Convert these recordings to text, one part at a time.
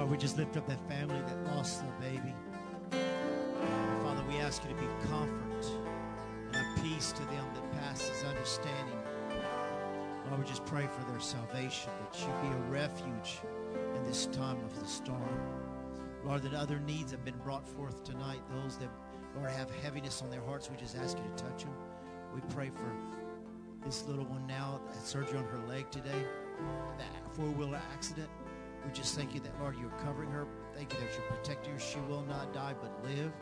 Lord, we just lift up that family that lost their baby. Father, we ask you to be comfort and a peace to them that passes understanding. Lord, we just pray for their salvation, that you be a refuge in this time of the storm. Lord, that other needs have been brought forth tonight, those that, Lord, have heaviness on their hearts, we just ask you to touch them. We pray for this little one now, that surgery on her leg today, that four-wheeler accident. We just thank you that, Lord, you're covering her. Thank you that you're protecting her. She will not die but live.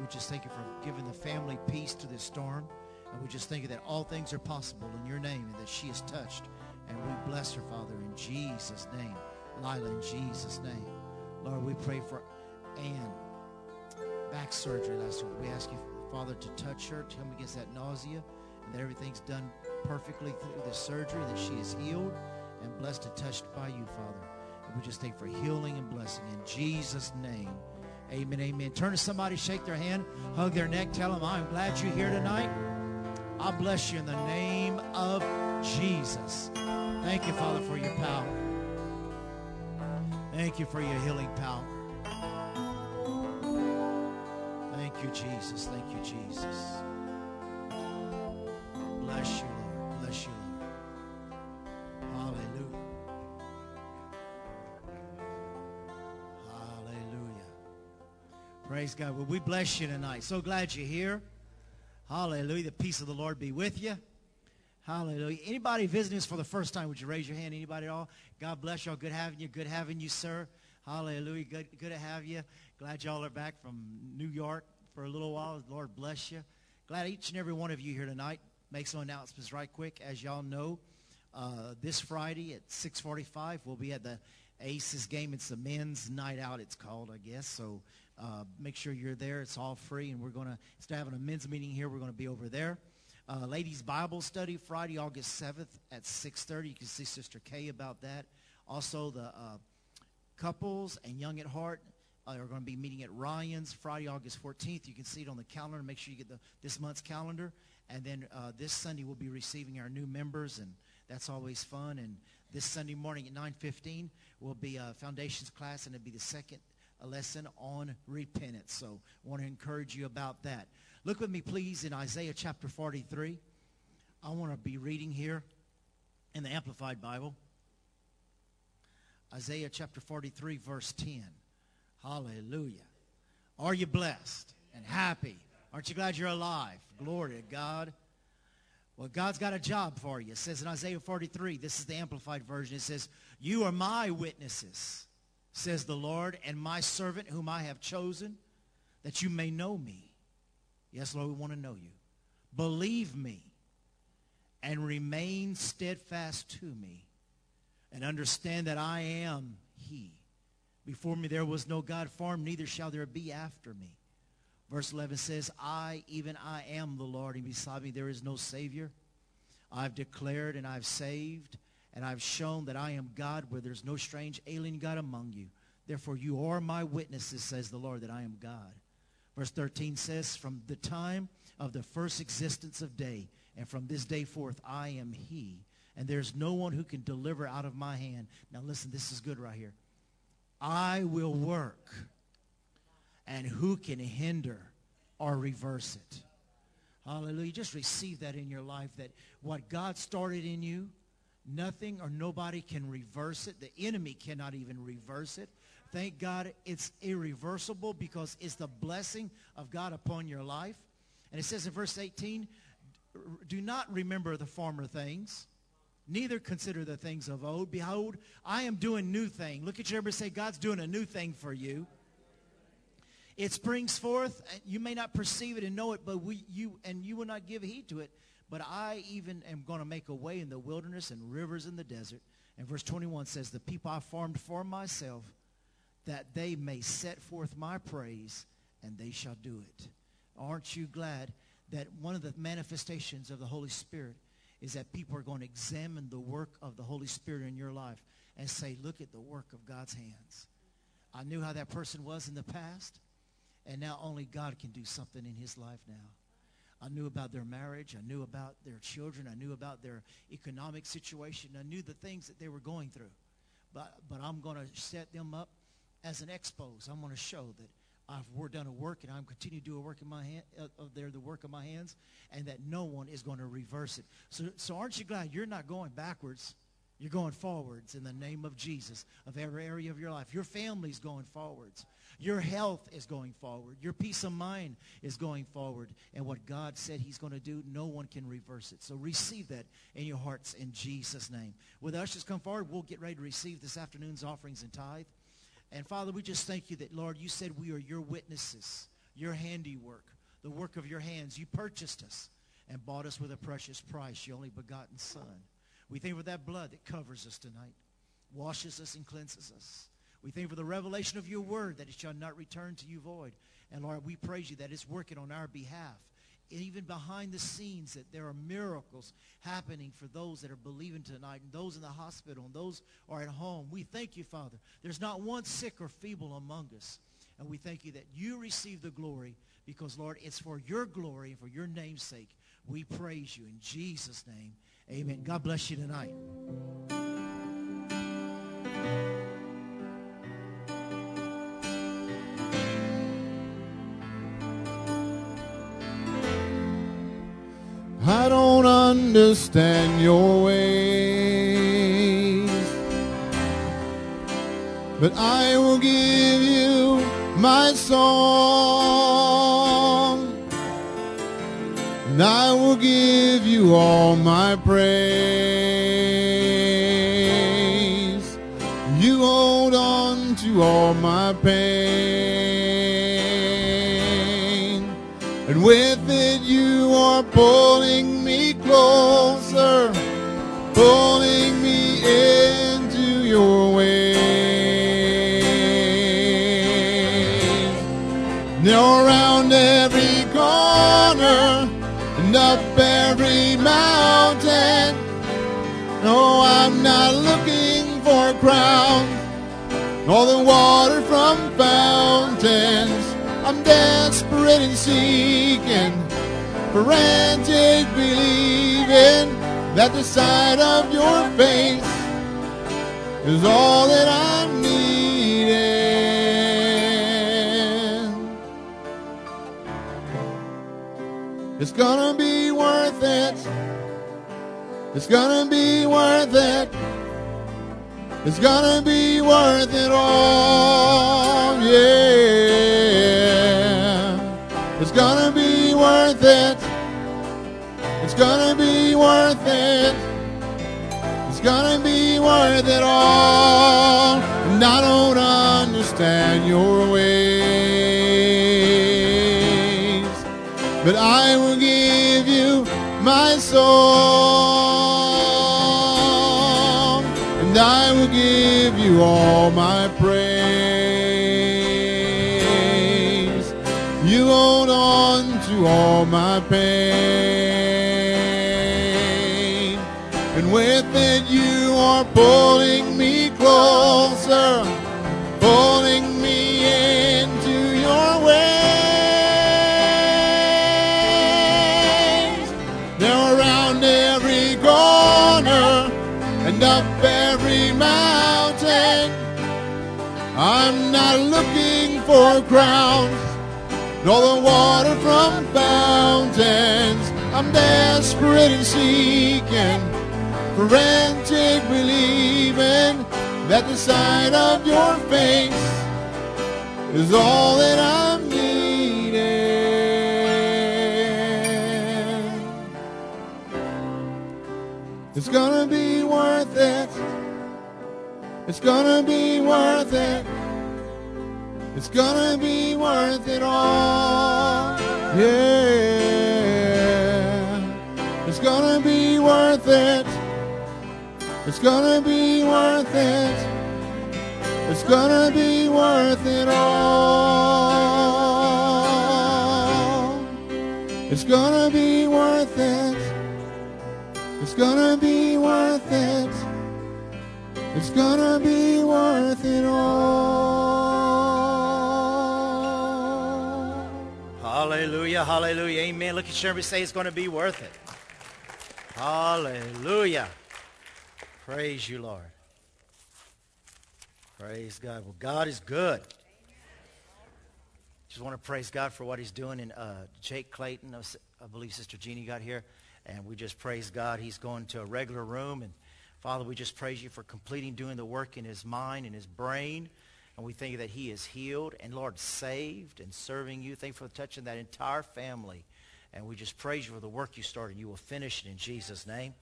We just thank you for giving the family peace to this storm. And we just thank you that all things are possible in your name and that she is touched. And we bless her, Father, in Jesus' name. Lila, in Jesus' name. Lord, we pray for Ann. Back surgery last week. We ask you, Father, to touch her, to come against that nausea, and that everything's done perfectly through the surgery, that she is healed and blessed and touched by you, Father. We just thank for healing and blessing in Jesus' name. Amen, amen. Turn to somebody, shake their hand, hug their neck, tell them, I'm glad you're here tonight. I bless you in the name of Jesus. Thank you, Father, for your power. Thank you for your healing power. Thank you, Jesus. Thank you, Jesus. Bless you, Praise God. Well, we bless you tonight. So glad you're here. Hallelujah. The peace of the Lord be with you. Hallelujah. Anybody visiting us for the first time, would you raise your hand? Anybody at all? God bless y'all. Good having you. Good having you, sir. Hallelujah. Good, good to have you. Glad y'all are back from New York for a little while. Lord bless you. Glad each and every one of you here tonight. Make some announcements right quick. As y'all know, uh, this Friday at 645, we'll be at the Aces game. It's the men's night out, it's called, I guess. So uh, make sure you're there. It's all free, and we're going to, instead of having a men's meeting here, we're going to be over there. Uh, ladies Bible study Friday, August 7th at 6.30. You can see Sister Kay about that. Also, the uh, couples and young at heart uh, are going to be meeting at Ryan's Friday, August 14th. You can see it on the calendar. Make sure you get the, this month's calendar. And then uh, this Sunday, we'll be receiving our new members, and that's always fun. And this Sunday morning at 9.15 will be a foundations class, and it'll be the second lesson on repentance. So I want to encourage you about that. Look with me, please, in Isaiah chapter 43. I want to be reading here in the Amplified Bible. Isaiah chapter 43, verse 10. Hallelujah. Are you blessed and happy? Aren't you glad you're alive? Glory to God. Well, God's got a job for you. It says in Isaiah 43, this is the Amplified Version. It says, You are my witnesses, says the Lord, and my servant whom I have chosen, that you may know me. Yes, Lord, we want to know you. Believe me and remain steadfast to me and understand that I am he. Before me there was no God formed, neither shall there be after me. Verse 11 says, I, even I am the Lord, and beside me there is no Savior. I've declared and I've saved, and I've shown that I am God where there's no strange alien God among you. Therefore you are my witnesses, says the Lord, that I am God. Verse 13 says, from the time of the first existence of day, and from this day forth I am he, and there's no one who can deliver out of my hand. Now listen, this is good right here. I will work and who can hinder or reverse it? Hallelujah. Just receive that in your life that what God started in you, nothing or nobody can reverse it. The enemy cannot even reverse it. Thank God it's irreversible because it's the blessing of God upon your life. And it says in verse 18, do not remember the former things, neither consider the things of old. Behold, I am doing new thing. Look at your neighbor say, God's doing a new thing for you. It springs forth. You may not perceive it and know it, but we, you, and you will not give heed to it. But I even am going to make a way in the wilderness and rivers in the desert. And verse 21 says, the people I formed for myself, that they may set forth my praise, and they shall do it. Aren't you glad that one of the manifestations of the Holy Spirit is that people are going to examine the work of the Holy Spirit in your life and say, look at the work of God's hands. I knew how that person was in the past. And now only God can do something in his life now. I knew about their marriage. I knew about their children. I knew about their economic situation. I knew the things that they were going through. But, but I'm going to set them up as an expose. I'm going to show that I've done a work and I'm continuing to do a work in my hand, uh, the work of my hands, and that no one is going to reverse it. So, so aren't you glad you're not going backwards? You're going forwards in the name of Jesus of every area of your life. Your family's going forwards. Your health is going forward. Your peace of mind is going forward. And what God said he's going to do, no one can reverse it. So receive that in your hearts in Jesus' name. With us, just come forward, we'll get ready to receive this afternoon's offerings and tithe. And Father, we just thank you that, Lord, you said we are your witnesses, your handiwork, the work of your hands. You purchased us and bought us with a precious price, your only begotten Son. We thank you for that blood that covers us tonight, washes us and cleanses us. We thank you for the revelation of your word that it shall not return to you void. And Lord, we praise you that it's working on our behalf. Even behind the scenes that there are miracles happening for those that are believing tonight and those in the hospital and those are at home. We thank you, Father. There's not one sick or feeble among us. And we thank you that you receive the glory because, Lord, it's for your glory and for your name's sake. We praise you in Jesus' name. Amen. God bless you tonight. I don't understand your ways, but I will give you my song, and I will give you all my praise. You hold on to all my pain, and with it you are pulling me closer, pulling me into your ways. Now around every up every mountain. No, I'm not looking for crowns or the water from fountains. I'm desperate and seeking, frantic believing that the sight of your face is all that I'm needing. It's gonna be it. It's gonna be worth it. It's gonna be worth it all, yeah. It's gonna be worth it. It's gonna be worth it. It's gonna be worth it all. And I don't understand your ways, but I will give my song, and I will give you all my praise. You hold on to all my pain, and with it you are pulling me closer, pulling looking for crowns, the water from fountains. I'm desperate and seeking, frantic believing that the sight of your face is all that I'm needing. It's gonna be worth it. It's gonna be worth it. It's gonna be worth it all. Yeah. It's gonna be worth it. It's gonna be worth it. It's gonna be worth it all. It's gonna be worth it. It's gonna be worth it. It's gonna be worth it all. Hallelujah, hallelujah, amen. Look at Sherman say it's going to be worth it. Hallelujah. Praise you, Lord. Praise God. Well, God is good. Just want to praise God for what he's doing. And uh, Jake Clayton, I believe Sister Jeannie got here. And we just praise God. He's going to a regular room. And Father, we just praise you for completing doing the work in his mind and his brain. And we thank you that he is healed and, Lord, saved and serving you. Thank you for touching that entire family. And we just praise you for the work you started. You will finish it in Jesus' name.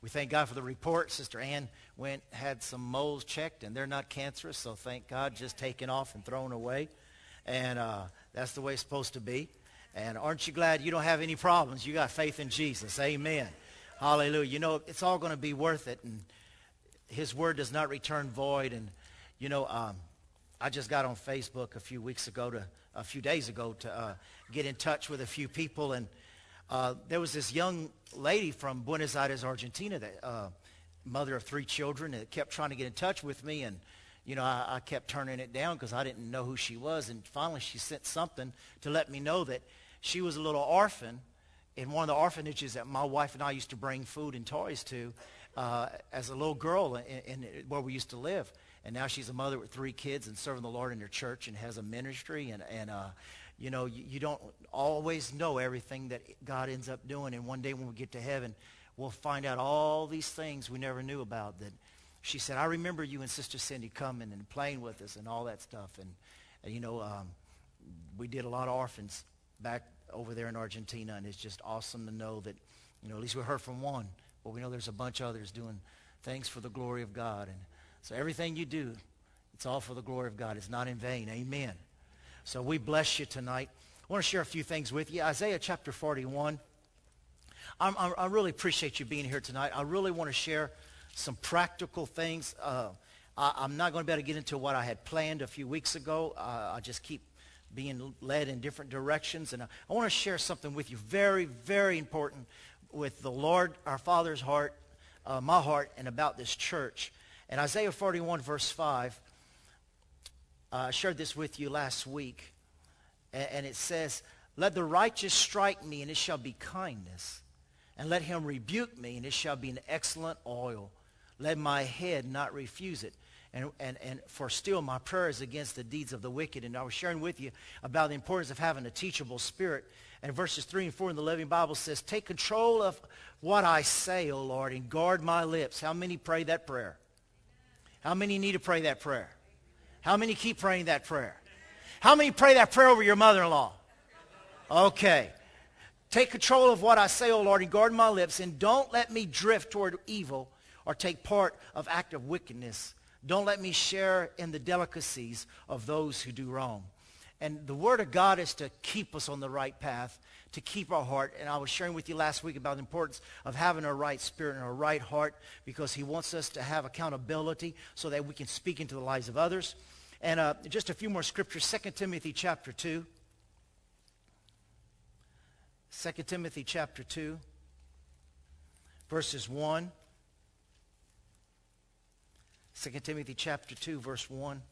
We thank God for the report. Sister Ann went, had some moles checked, and they're not cancerous, so thank God, just taken off and thrown away. And uh, that's the way it's supposed to be. And aren't you glad you don't have any problems? You got faith in Jesus. Amen. Hallelujah. You know, it's all going to be worth it. And his word does not return void. And, you know, um, I just got on Facebook a few weeks ago to, a few days ago to uh, get in touch with a few people. And uh, there was this young lady from Buenos Aires, Argentina, that uh, mother of three children, that kept trying to get in touch with me, and you know I, I kept turning it down because I didn't know who she was. And finally, she sent something to let me know that she was a little orphan in one of the orphanages that my wife and I used to bring food and toys to uh, as a little girl in, in, where we used to live. And now she's a mother with three kids and serving the Lord in her church and has a ministry. And, and uh, you know, you, you don't always know everything that God ends up doing. And one day when we get to heaven, we'll find out all these things we never knew about that she said, I remember you and Sister Cindy coming and playing with us and all that stuff. And, and you know, um, we did a lot of orphans back over there in Argentina, and it's just awesome to know that, you know, at least we heard from one, but we know there's a bunch of others doing things for the glory of God. And so everything you do, it's all for the glory of God. It's not in vain. Amen. So we bless you tonight. I want to share a few things with you. Isaiah chapter 41. I'm, I'm, i really appreciate you being here tonight. I really want to share some practical things. Uh, I, am not going to be able to get into what I had planned a few weeks ago. Uh, I just keep being led in different directions. And I, I want to share something with you very, very important with the Lord, our Father's heart, uh, my heart, and about this church. And Isaiah 41, verse 5, uh, I shared this with you last week. And, and it says, Let the righteous strike me, and it shall be kindness. And let him rebuke me, and it shall be an excellent oil. Let my head not refuse it. And, and, and for still my prayers against the deeds of the wicked. And I was sharing with you about the importance of having a teachable spirit. And verses 3 and 4 in the Living Bible says, Take control of what I say, O Lord, and guard my lips. How many pray that prayer? How many need to pray that prayer? How many keep praying that prayer? How many pray that prayer over your mother-in-law? Okay. Take control of what I say, O Lord, and guard my lips, and don't let me drift toward evil or take part of act of wickedness. Don't let me share in the delicacies of those who do wrong. And the word of God is to keep us on the right path, to keep our heart. And I was sharing with you last week about the importance of having a right spirit and a right heart because he wants us to have accountability so that we can speak into the lives of others. And uh, just a few more scriptures. 2 Timothy chapter 2. 2 Timothy chapter 2, verses 1. 2 Timothy chapter 2, verse 1.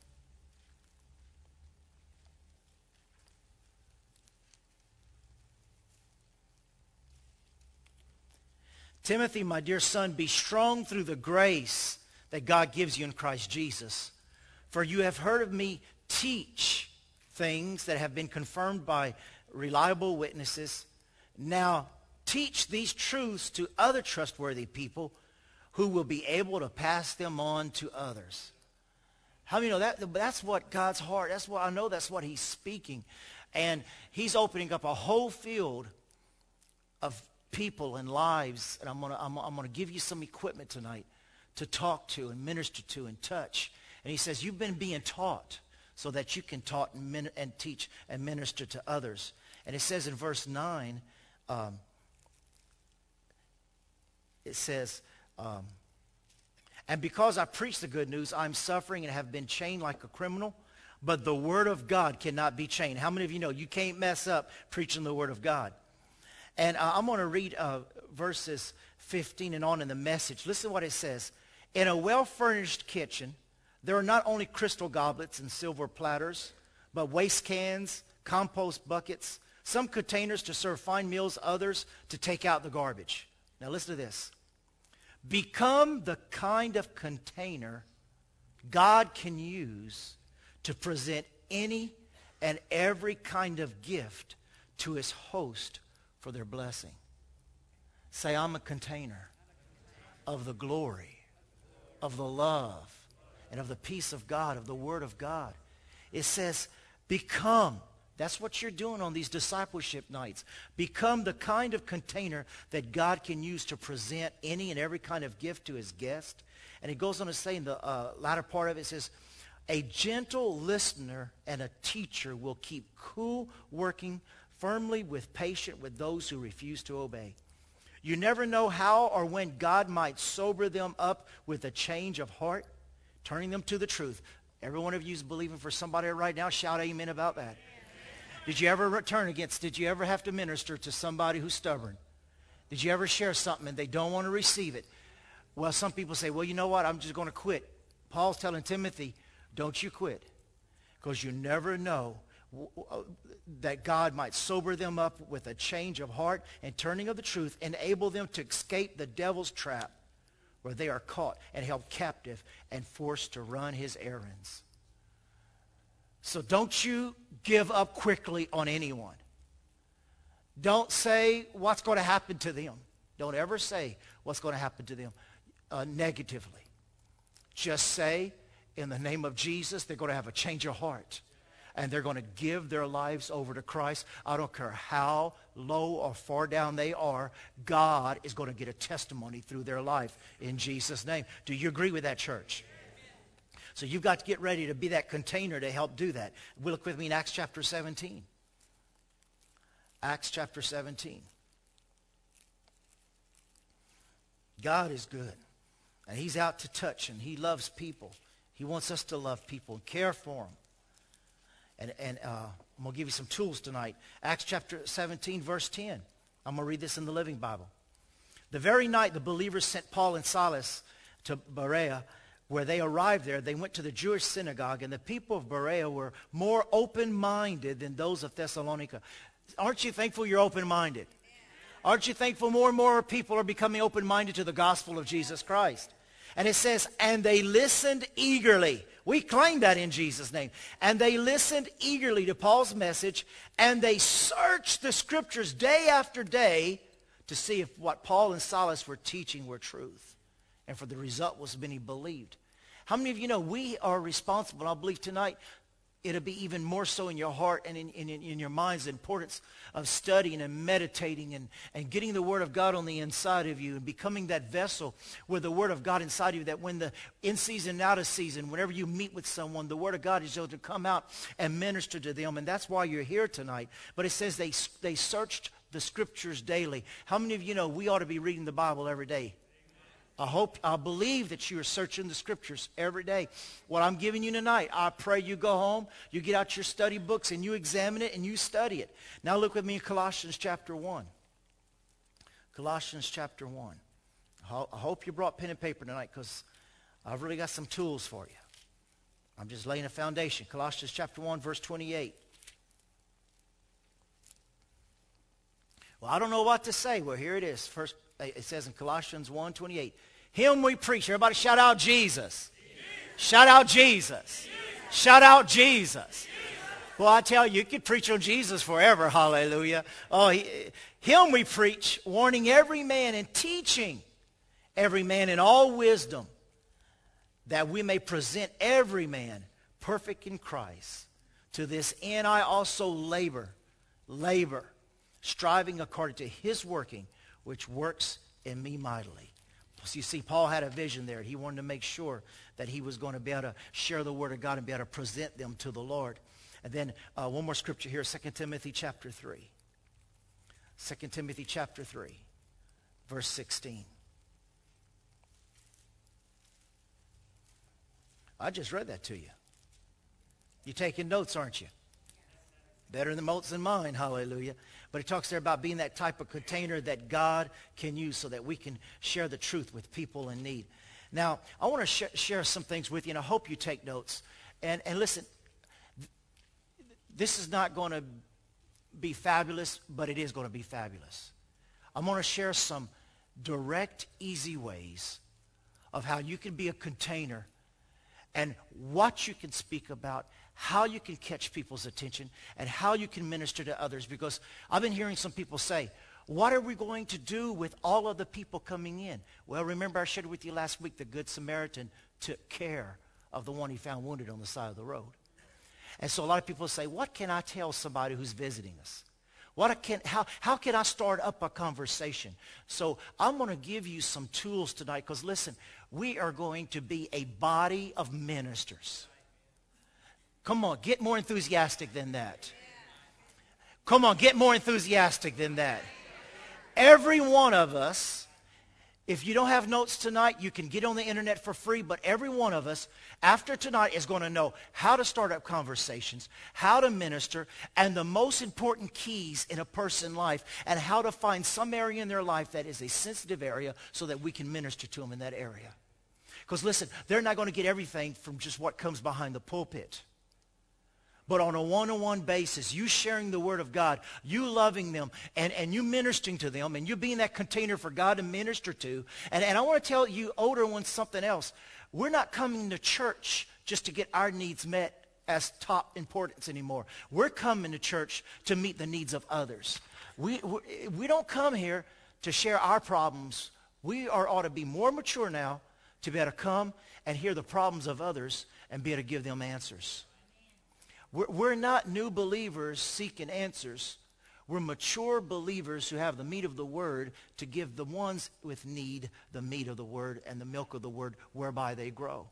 Timothy, my dear son, be strong through the grace that God gives you in Christ Jesus. For you have heard of me teach things that have been confirmed by reliable witnesses. Now teach these truths to other trustworthy people who will be able to pass them on to others. How many know that that's what God's heart, that's what I know that's what he's speaking. And he's opening up a whole field of people and lives. And I'm going to I'm, I'm to give you some equipment tonight to talk to and minister to and touch and he says, you've been being taught so that you can taught and, min- and teach and minister to others. And it says in verse 9, um, it says, um, and because I preach the good news, I'm suffering and have been chained like a criminal. But the word of God cannot be chained. How many of you know you can't mess up preaching the word of God? And uh, I'm going to read uh, verses 15 and on in the message. Listen to what it says. In a well-furnished kitchen, there are not only crystal goblets and silver platters, but waste cans, compost buckets, some containers to serve fine meals, others to take out the garbage. Now listen to this. Become the kind of container God can use to present any and every kind of gift to his host for their blessing. Say, I'm a container of the glory, of the love, and of the peace of God, of the word of God. It says, become. That's what you're doing on these discipleship nights. Become the kind of container that God can use to present any and every kind of gift to his guest. And he goes on to say in the uh, latter part of it, it says, a gentle listener and a teacher will keep cool working firmly with patient with those who refuse to obey. You never know how or when God might sober them up with a change of heart, turning them to the truth. Every one of you is believing for somebody right now. Shout amen about that. Did you ever turn against, did you ever have to minister to somebody who's stubborn? Did you ever share something and they don't want to receive it? Well, some people say, well, you know what? I'm just going to quit. Paul's telling Timothy, don't you quit. Because you never know that God might sober them up with a change of heart and turning of the truth, enable them to escape the devil's trap where they are caught and held captive and forced to run his errands. So don't you give up quickly on anyone. Don't say what's going to happen to them. Don't ever say what's going to happen to them uh, negatively. Just say, in the name of Jesus, they're going to have a change of heart and they're going to give their lives over to Christ. I don't care how low or far down they are, God is going to get a testimony through their life in Jesus' name. Do you agree with that, church? So you've got to get ready to be that container to help do that. Will look with me in Acts chapter 17. Acts chapter 17. God is good. And he's out to touch and he loves people. He wants us to love people and care for them. And, and uh, I'm going to give you some tools tonight. Acts chapter 17, verse 10. I'm going to read this in the Living Bible. The very night the believers sent Paul and Silas to Berea, where they arrived there, they went to the Jewish synagogue, and the people of Berea were more open-minded than those of Thessalonica. Aren't you thankful you're open-minded? Aren't you thankful more and more people are becoming open-minded to the gospel of Jesus Christ? And it says, and they listened eagerly. We claim that in Jesus' name. And they listened eagerly to Paul's message, and they searched the scriptures day after day to see if what Paul and Silas were teaching were truth. And for the result was many believed. How many of you know we are responsible, I believe tonight, it'll be even more so in your heart and in, in, in your mind's importance of studying and meditating and, and getting the Word of God on the inside of you and becoming that vessel with the Word of God inside of you that when the in season and out of season, whenever you meet with someone, the Word of God is able to come out and minister to them. And that's why you're here tonight. But it says they, they searched the Scriptures daily. How many of you know we ought to be reading the Bible every day? I hope, I believe that you are searching the scriptures every day. What I'm giving you tonight, I pray you go home, you get out your study books and you examine it and you study it. Now look with me in Colossians chapter 1. Colossians chapter 1. I hope you brought pen and paper tonight because I've really got some tools for you. I'm just laying a foundation. Colossians chapter 1, verse 28. Well, I don't know what to say. Well, here it is. First, it says in Colossians 1, 28. Him we preach. Everybody shout out Jesus. Shout out Jesus. Shout out Jesus. Well, I tell you, you could preach on Jesus forever. Hallelujah. Oh, he, him we preach, warning every man and teaching every man in all wisdom, that we may present every man perfect in Christ. To this end I also labor, labor, striving according to his working, which works in me mightily. So you see, Paul had a vision there. He wanted to make sure that he was going to be able to share the word of God and be able to present them to the Lord. And then uh, one more scripture here, 2 Timothy chapter 3. 2 Timothy chapter 3, verse 16. I just read that to you. You're taking notes, aren't you? Better than notes than mine, hallelujah. But it talks there about being that type of container that God can use so that we can share the truth with people in need. Now, I want to sh- share some things with you, and I hope you take notes. And, and listen, th- this is not going to be fabulous, but it is going to be fabulous. I'm going to share some direct, easy ways of how you can be a container and what you can speak about, how you can catch people's attention, and how you can minister to others. Because I've been hearing some people say, what are we going to do with all of the people coming in? Well, remember I shared with you last week the Good Samaritan took care of the one he found wounded on the side of the road. And so a lot of people say, what can I tell somebody who's visiting us? What can, how, how can I start up a conversation? So I'm going to give you some tools tonight because listen, we are going to be a body of ministers. Come on, get more enthusiastic than that. Come on, get more enthusiastic than that. Every one of us if you don't have notes tonight, you can get on the internet for free, but every one of us after tonight is going to know how to start up conversations, how to minister, and the most important keys in a person's life, and how to find some area in their life that is a sensitive area so that we can minister to them in that area. Because listen, they're not going to get everything from just what comes behind the pulpit but on a one-on-one basis, you sharing the word of God, you loving them, and, and you ministering to them, and you being that container for God to minister to. And, and I want to tell you older ones something else. We're not coming to church just to get our needs met as top importance anymore. We're coming to church to meet the needs of others. We, we, we don't come here to share our problems. We are, ought to be more mature now to be able to come and hear the problems of others and be able to give them answers. We're, we're not new believers seeking answers. We're mature believers who have the meat of the word to give the ones with need the meat of the word and the milk of the word whereby they grow.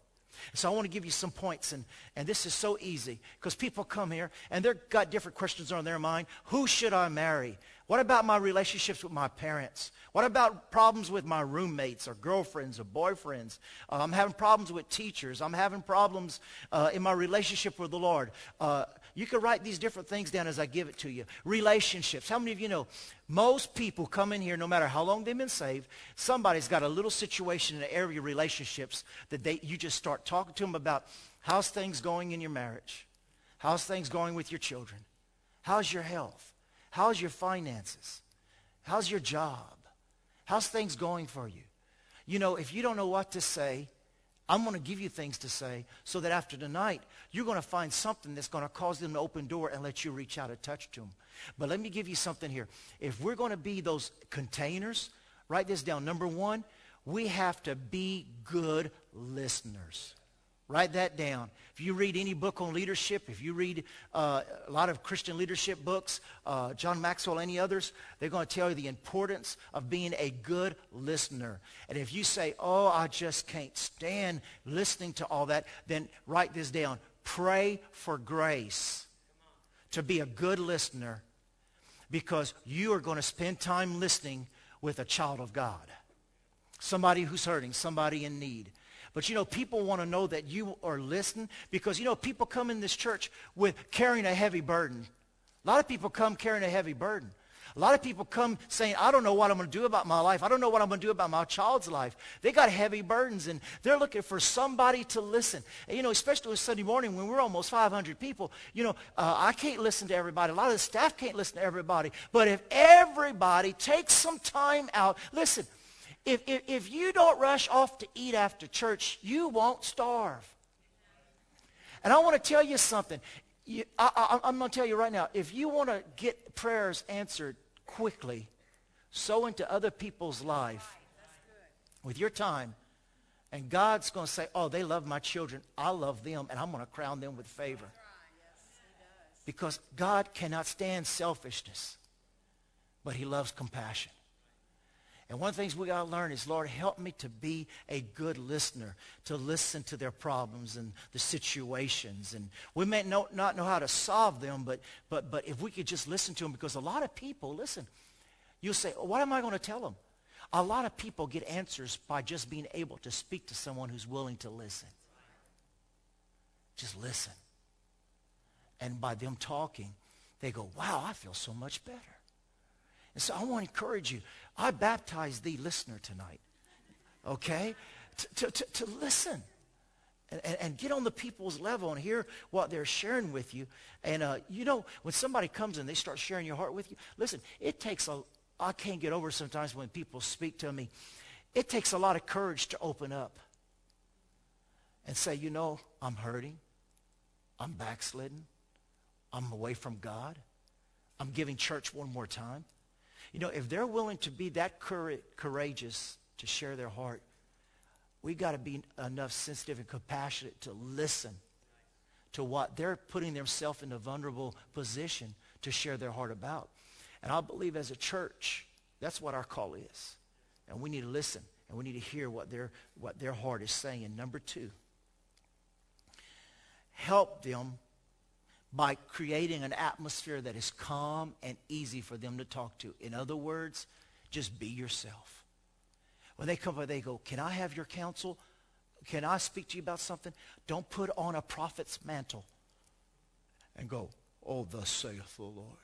So I want to give you some points, and, and this is so easy because people come here and they've got different questions on their mind. Who should I marry? What about my relationships with my parents? What about problems with my roommates or girlfriends or boyfriends? Uh, I'm having problems with teachers. I'm having problems uh, in my relationship with the Lord. Uh, you can write these different things down as I give it to you. Relationships. How many of you know most people come in here, no matter how long they've been saved, somebody's got a little situation in the area of relationships that they, you just start talking to them about how's things going in your marriage? How's things going with your children? How's your health? How's your finances? How's your job? How's things going for you? You know, if you don't know what to say, I'm going to give you things to say so that after tonight, you're going to find something that's going to cause them to open door and let you reach out and touch to them. But let me give you something here. If we're going to be those containers, write this down. Number one, we have to be good listeners. Write that down. If you read any book on leadership, if you read uh, a lot of Christian leadership books, uh, John Maxwell, any others, they're going to tell you the importance of being a good listener. And if you say, oh, I just can't stand listening to all that, then write this down. Pray for grace to be a good listener because you are going to spend time listening with a child of God. Somebody who's hurting, somebody in need. But you know, people want to know that you are listening because, you know, people come in this church with carrying a heavy burden. A lot of people come carrying a heavy burden. A lot of people come saying, I don't know what I'm going to do about my life. I don't know what I'm going to do about my child's life. They got heavy burdens, and they're looking for somebody to listen. And, you know, especially on Sunday morning when we're almost 500 people, you know, uh, I can't listen to everybody. A lot of the staff can't listen to everybody. But if everybody takes some time out, listen, if, if, if you don't rush off to eat after church, you won't starve. And I want to tell you something. You, I, am going to tell you right now, if you want to get prayers answered quickly, sow into other people's life with your time, and God's going to say, oh, they love my children. I love them, and I'm going to crown them with favor. Because God cannot stand selfishness, but he loves compassion. And one of the things we got to learn is, Lord, help me to be a good listener, to listen to their problems and the situations. And we may not know how to solve them, but, but, but if we could just listen to them, because a lot of people, listen, you'll say, what am I going to tell them? A lot of people get answers by just being able to speak to someone who's willing to listen. Just listen. And by them talking, they go, wow, I feel so much better. And so I want to encourage you. I baptize thee listener tonight. Okay? To, to, to listen. And, and, get on the people's level and hear what they're sharing with you. And, uh, you know, when somebody comes and they start sharing your heart with you, listen, it takes a, I can't get over sometimes when people speak to me. It takes a lot of courage to open up. and say, you know, I'm hurting. I'm backslidden. I'm away from God. I'm giving church one more time. You know, if they're willing to be that courageous to share their heart, we got to be enough sensitive and compassionate to listen to what they're putting themselves in a vulnerable position to share their heart about. And I believe as a church, that's what our call is. And we need to listen and we need to hear what their, what their heart is saying. Number two, help them by creating an atmosphere that is calm and easy for them to talk to. In other words, just be yourself. When they come, by they go, can I have your counsel? Can I speak to you about something? Don't put on a prophet's mantle and go, oh, thus saith the Lord.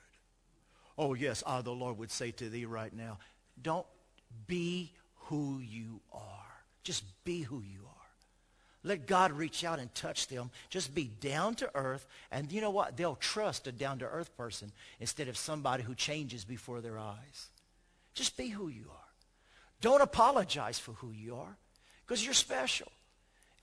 Oh, yes, I, the Lord, would say to thee right now. Don't be who you are. Just be who you are. Let God reach out and touch them. Just be down to earth. And you know what? They'll trust a down to earth person instead of somebody who changes before their eyes. Just be who you are. Don't apologize for who you are because you're special.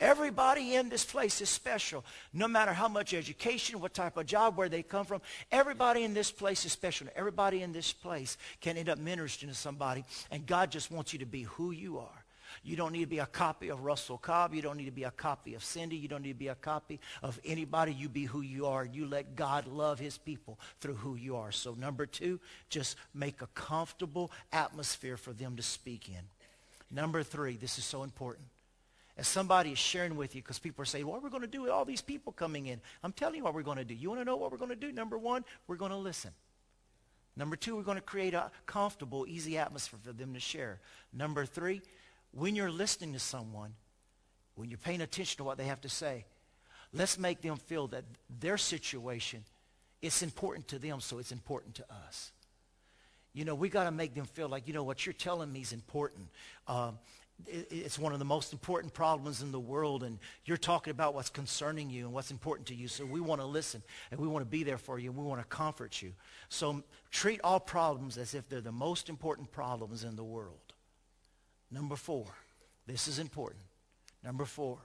Everybody in this place is special. No matter how much education, what type of job, where they come from, everybody in this place is special. Everybody in this place can end up ministering to somebody, and God just wants you to be who you are. You don't need to be a copy of Russell Cobb. You don't need to be a copy of Cindy. You don't need to be a copy of anybody. You be who you are. You let God love his people through who you are. So number two, just make a comfortable atmosphere for them to speak in. Number three, this is so important as somebody is sharing with you, because people are saying, what are we going to do with all these people coming in? I'm telling you what we're going to do. You want to know what we're going to do? Number one, we're going to listen. Number two, we're going to create a comfortable, easy atmosphere for them to share. Number three, when you're listening to someone, when you're paying attention to what they have to say, let's make them feel that their situation is important to them, so it's important to us. You know, we got to make them feel like, you know, what you're telling me is important. Um, it's one of the most important problems in the world and you're talking about what's concerning you and what's important to you so we want to listen and we want to be there for you and we want to comfort you so treat all problems as if they're the most important problems in the world number four this is important number four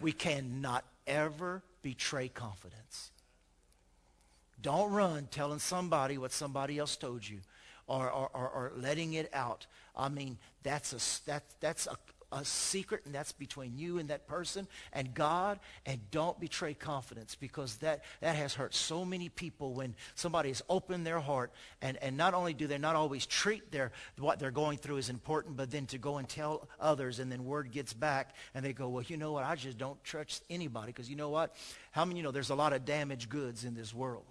we cannot ever betray confidence don't run telling somebody what somebody else told you or, or, or, or letting it out. I mean, that's a, that, that's a, a secret and that's between you and that person and God and don't betray confidence because that, that has hurt so many people when somebody has opened their heart and, and not only do they not always treat their what they're going through as important but then to go and tell others and then word gets back and they go well you know what? I just don't trust anybody because you know what? How many you know there's a lot of damaged goods in this world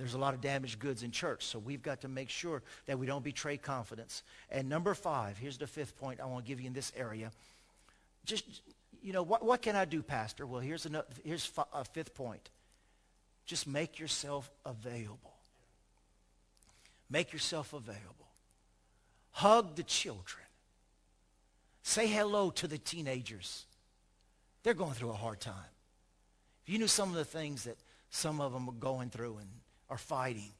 there's a lot of damaged goods in church, so we've got to make sure that we don't betray confidence. And number five, here's the fifth point I want to give you in this area. Just, you know, what, what can I do, Pastor? Well, here's, another, here's a fifth point. Just make yourself available. Make yourself available. Hug the children. Say hello to the teenagers. They're going through a hard time. If you knew some of the things that some of them are going through and are fighting.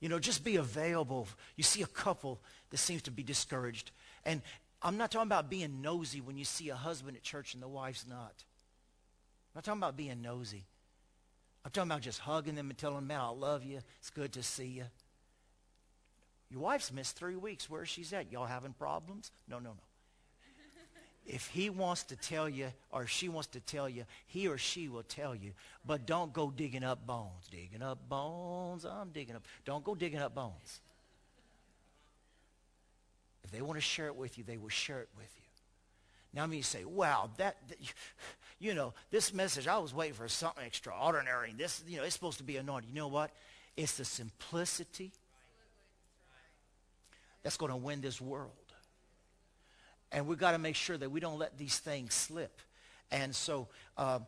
You know, just be available. You see a couple that seems to be discouraged. And I'm not talking about being nosy when you see a husband at church and the wife's not. I'm not talking about being nosy. I'm talking about just hugging them and telling them, man, I love you. It's good to see you. Your wife's missed three weeks. Where she's at? Y'all having problems? No, no, no if he wants to tell you or she wants to tell you, he or she will tell you. But don't go digging up bones. Digging up bones, I'm digging up. Don't go digging up bones. If they want to share it with you, they will share it with you. Now, I mean, you say, wow, that, that, you know, this message, I was waiting for something extraordinary. This, you know, it's supposed to be anointed. You know what? It's the simplicity that's going to win this world. And we've got to make sure that we don't let these things slip. And so uh,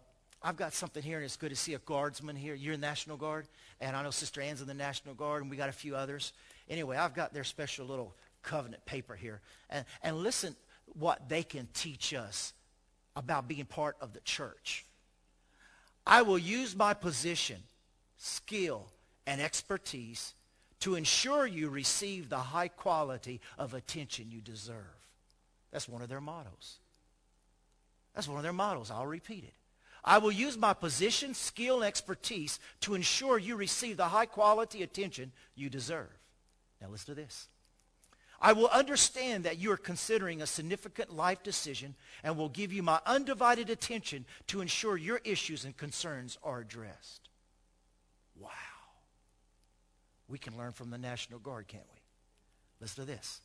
I've got something here, and it's good to see a guardsman here. You're in National Guard, and I know Sister Ann's in the National Guard, and we got a few others. Anyway, I've got their special little covenant paper here. And, and listen what they can teach us about being part of the church. I will use my position, skill, and expertise to ensure you receive the high quality of attention you deserve. That's one of their mottos. That's one of their mottos. I'll repeat it. I will use my position, skill, and expertise to ensure you receive the high quality attention you deserve. Now listen to this. I will understand that you are considering a significant life decision and will give you my undivided attention to ensure your issues and concerns are addressed. Wow. We can learn from the National Guard, can't we? Listen to this.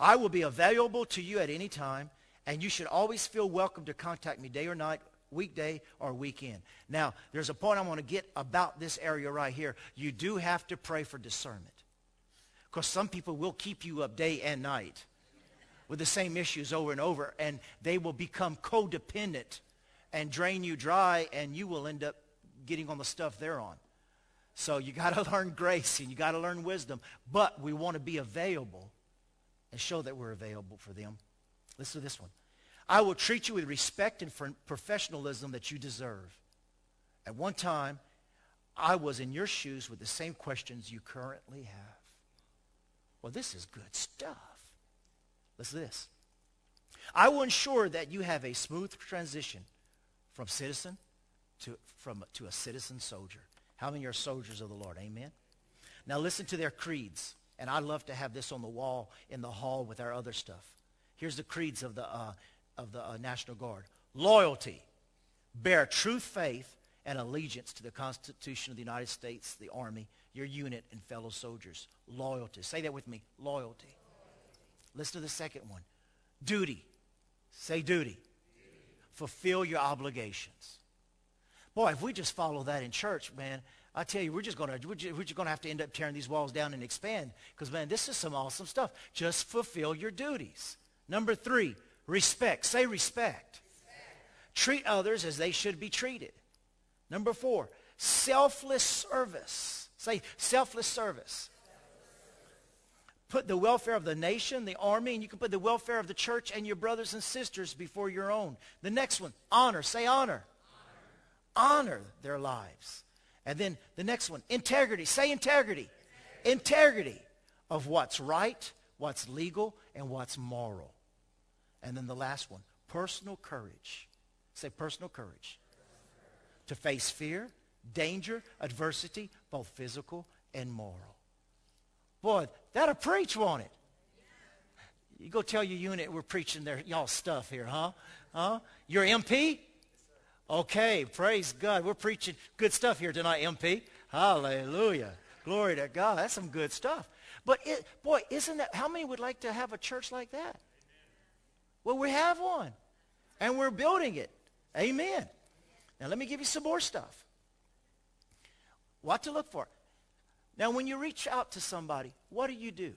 I will be available to you at any time, and you should always feel welcome to contact me day or night, weekday or weekend. Now, there's a point I want to get about this area right here. You do have to pray for discernment. Because some people will keep you up day and night with the same issues over and over, and they will become codependent and drain you dry, and you will end up getting on the stuff they're on. So you got to learn grace and you got to learn wisdom, but we want to be available and show that we're available for them. Listen to this one. I will treat you with respect and professionalism that you deserve. At one time, I was in your shoes with the same questions you currently have. Well, this is good stuff. Listen to this. I will ensure that you have a smooth transition from citizen to, from, to a citizen soldier. How many are soldiers of the Lord? Amen. Now listen to their creeds. And I love to have this on the wall in the hall with our other stuff. Here's the creeds of the, uh, of the uh, National Guard. Loyalty. Bear true faith and allegiance to the Constitution of the United States, the Army, your unit, and fellow soldiers. Loyalty. Say that with me. Loyalty. Listen to the second one. Duty. Say duty. duty. Fulfill your obligations. Boy, if we just follow that in church, man, I tell you, we're just going to we're just, going to have to end up tearing these walls down and expand because man, this is some awesome stuff. Just fulfill your duties. Number three, respect. Say respect. respect. Treat others as they should be treated. Number four, selfless service. Say selfless service. Put the welfare of the nation, the army, and you can put the welfare of the church and your brothers and sisters before your own. The next one, honor. Say honor. Honor, honor their lives. And then the next one, integrity. Say integrity. Integrity, of what's right, what's legal, and what's moral. And then the last one, personal courage. Say personal courage. To face fear, danger, adversity, both physical and moral. Boy, that'll preach, won't it? You go tell your unit we're preaching their y'all stuff here, huh? Huh? Your MP? Okay, praise God. We're preaching good stuff here tonight, MP. Hallelujah. Glory to God. That's some good stuff. But it, boy, isn't that how many would like to have a church like that? Well, we have one. And we're building it. Amen. Now let me give you some more stuff. What to look for. Now when you reach out to somebody, what do you do?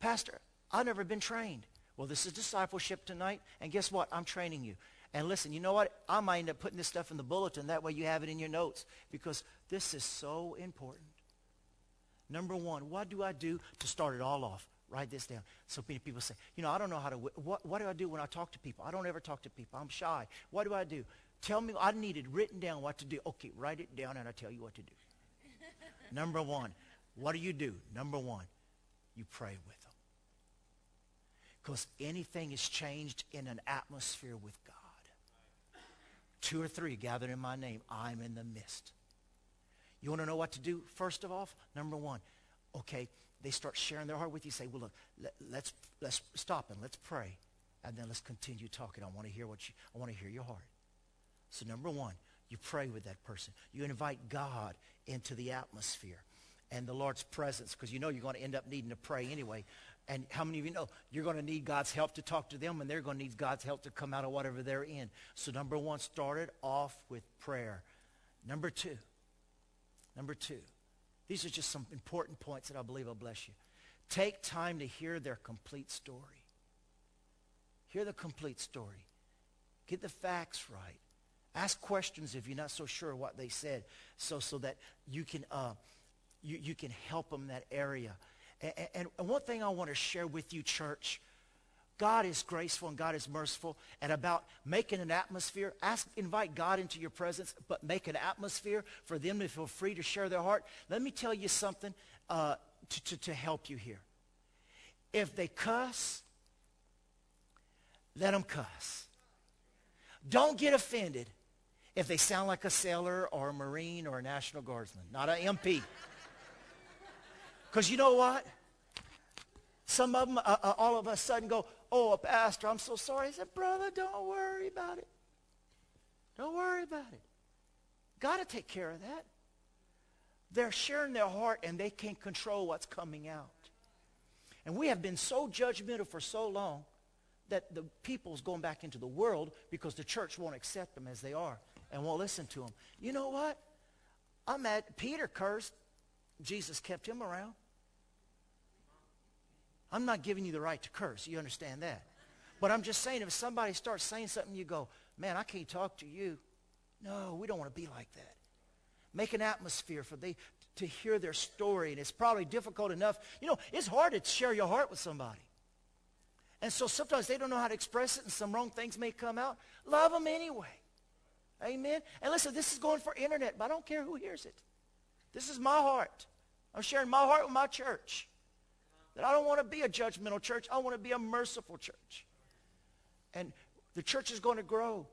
Pastor, I've never been trained. Well, this is discipleship tonight, and guess what? I'm training you. And listen, you know what? I might end up putting this stuff in the bulletin. That way you have it in your notes because this is so important. Number one, what do I do to start it all off? Write this down. So many people say, you know, I don't know how to, what, what do I do when I talk to people? I don't ever talk to people. I'm shy. What do I do? Tell me, I need it written down what to do. Okay, write it down and I'll tell you what to do. Number one, what do you do? Number one, you pray with them. Because anything is changed in an atmosphere with God. Two or three gathered in my name, I'm in the midst. You want to know what to do? First of all, number one, okay, they start sharing their heart with you. Say, well, look, let, let's, let's stop and let's pray. And then let's continue talking. I want to hear what you, I want to hear your heart. So number one, you pray with that person. You invite God into the atmosphere and the Lord's presence because you know you're going to end up needing to pray anyway. And how many of you know you're going to need God's help to talk to them and they're going to need God's help to come out of whatever they're in. So number one, started off with prayer. Number two, number two, these are just some important points that I believe will bless you. Take time to hear their complete story. Hear the complete story. Get the facts right. Ask questions if you're not so sure what they said so, so that you can, uh, you, you can help them that area. And, and one thing I want to share with you, church, God is graceful and God is merciful. And about making an atmosphere, ask, invite God into your presence, but make an atmosphere for them to feel free to share their heart. Let me tell you something uh, to, to, to help you here. If they cuss, let them cuss. Don't get offended. if they sound like a sailor or a Marine or a National Guardsman, not an MP. Because you know what? Some of them, uh, uh, all of a sudden go, oh, pastor, I'm so sorry. I said, brother, don't worry about it. Don't worry about it. Got to take care of that. They're sharing their heart and they can't control what's coming out. And we have been so judgmental for so long that the people's going back into the world because the church won't accept them as they are and won't listen to them. You know what? I'm mad. Peter cursed. Jesus kept him around. I'm not giving you the right to curse. You understand that? But I'm just saying if somebody starts saying something, you go, man, I can't talk to you. No, we don't want to be like that. Make an atmosphere for they to hear their story. And it's probably difficult enough. You know, it's hard to share your heart with somebody. And so sometimes they don't know how to express it and some wrong things may come out. Love them anyway. Amen. And listen, this is going for internet, but I don't care who hears it. This is my heart. I'm sharing my heart with my church. That I don't want to be a judgmental church. I want to be a merciful church. And the church is going to grow.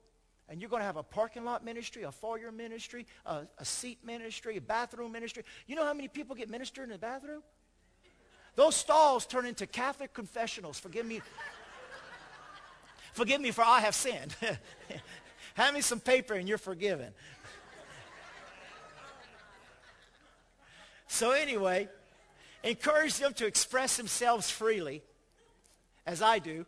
And you're going to have a parking lot ministry, a foyer ministry, a, a seat ministry, a bathroom ministry. You know how many people get ministered in the bathroom? Those stalls turn into Catholic confessionals. Forgive me. Forgive me for I have sinned. Hand me some paper and you're forgiven. so anyway, encourage them to express themselves freely, as I do.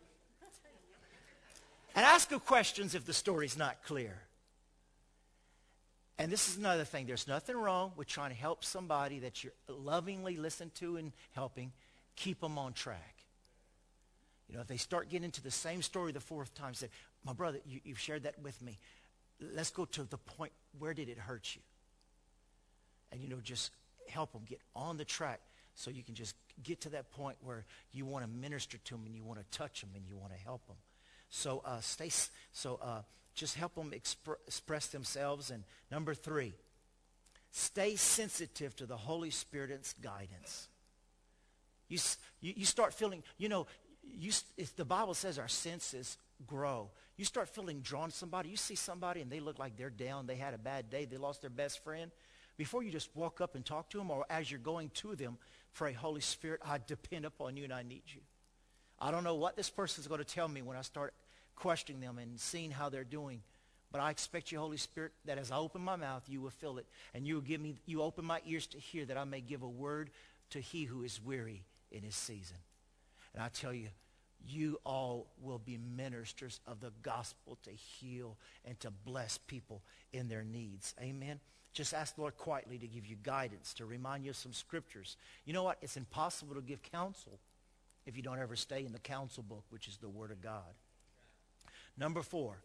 And ask them questions if the story's not clear. And this is another thing. There's nothing wrong with trying to help somebody that you're lovingly listening to and helping. Keep them on track. You know, if they start getting into the same story the fourth time, say, my brother, you, you've shared that with me. Let's go to the point, where did it hurt you? And, you know, just help them get on the track so you can just get to that point where you want to minister to them and you want to touch them and you want to help them. So uh, stay, so uh, just help them expr- express themselves. And number three, stay sensitive to the Holy Spirit's guidance. You, you, you start feeling, you know, you, the Bible says our senses grow, you start feeling drawn to somebody. You see somebody and they look like they're down. They had a bad day. They lost their best friend. Before you just walk up and talk to them or as you're going to them, pray, Holy Spirit, I depend upon you and I need you. I don't know what this person is going to tell me when I start questioning them and seeing how they're doing. But I expect you, Holy Spirit, that as I open my mouth, you will fill it. And you will give me, you open my ears to hear that I may give a word to he who is weary in his season. And I tell you, you all will be ministers of the gospel to heal and to bless people in their needs. Amen. Just ask the Lord quietly to give you guidance, to remind you of some scriptures. You know what? It's impossible to give counsel if you don't ever stay in the counsel book, which is the Word of God. Number four,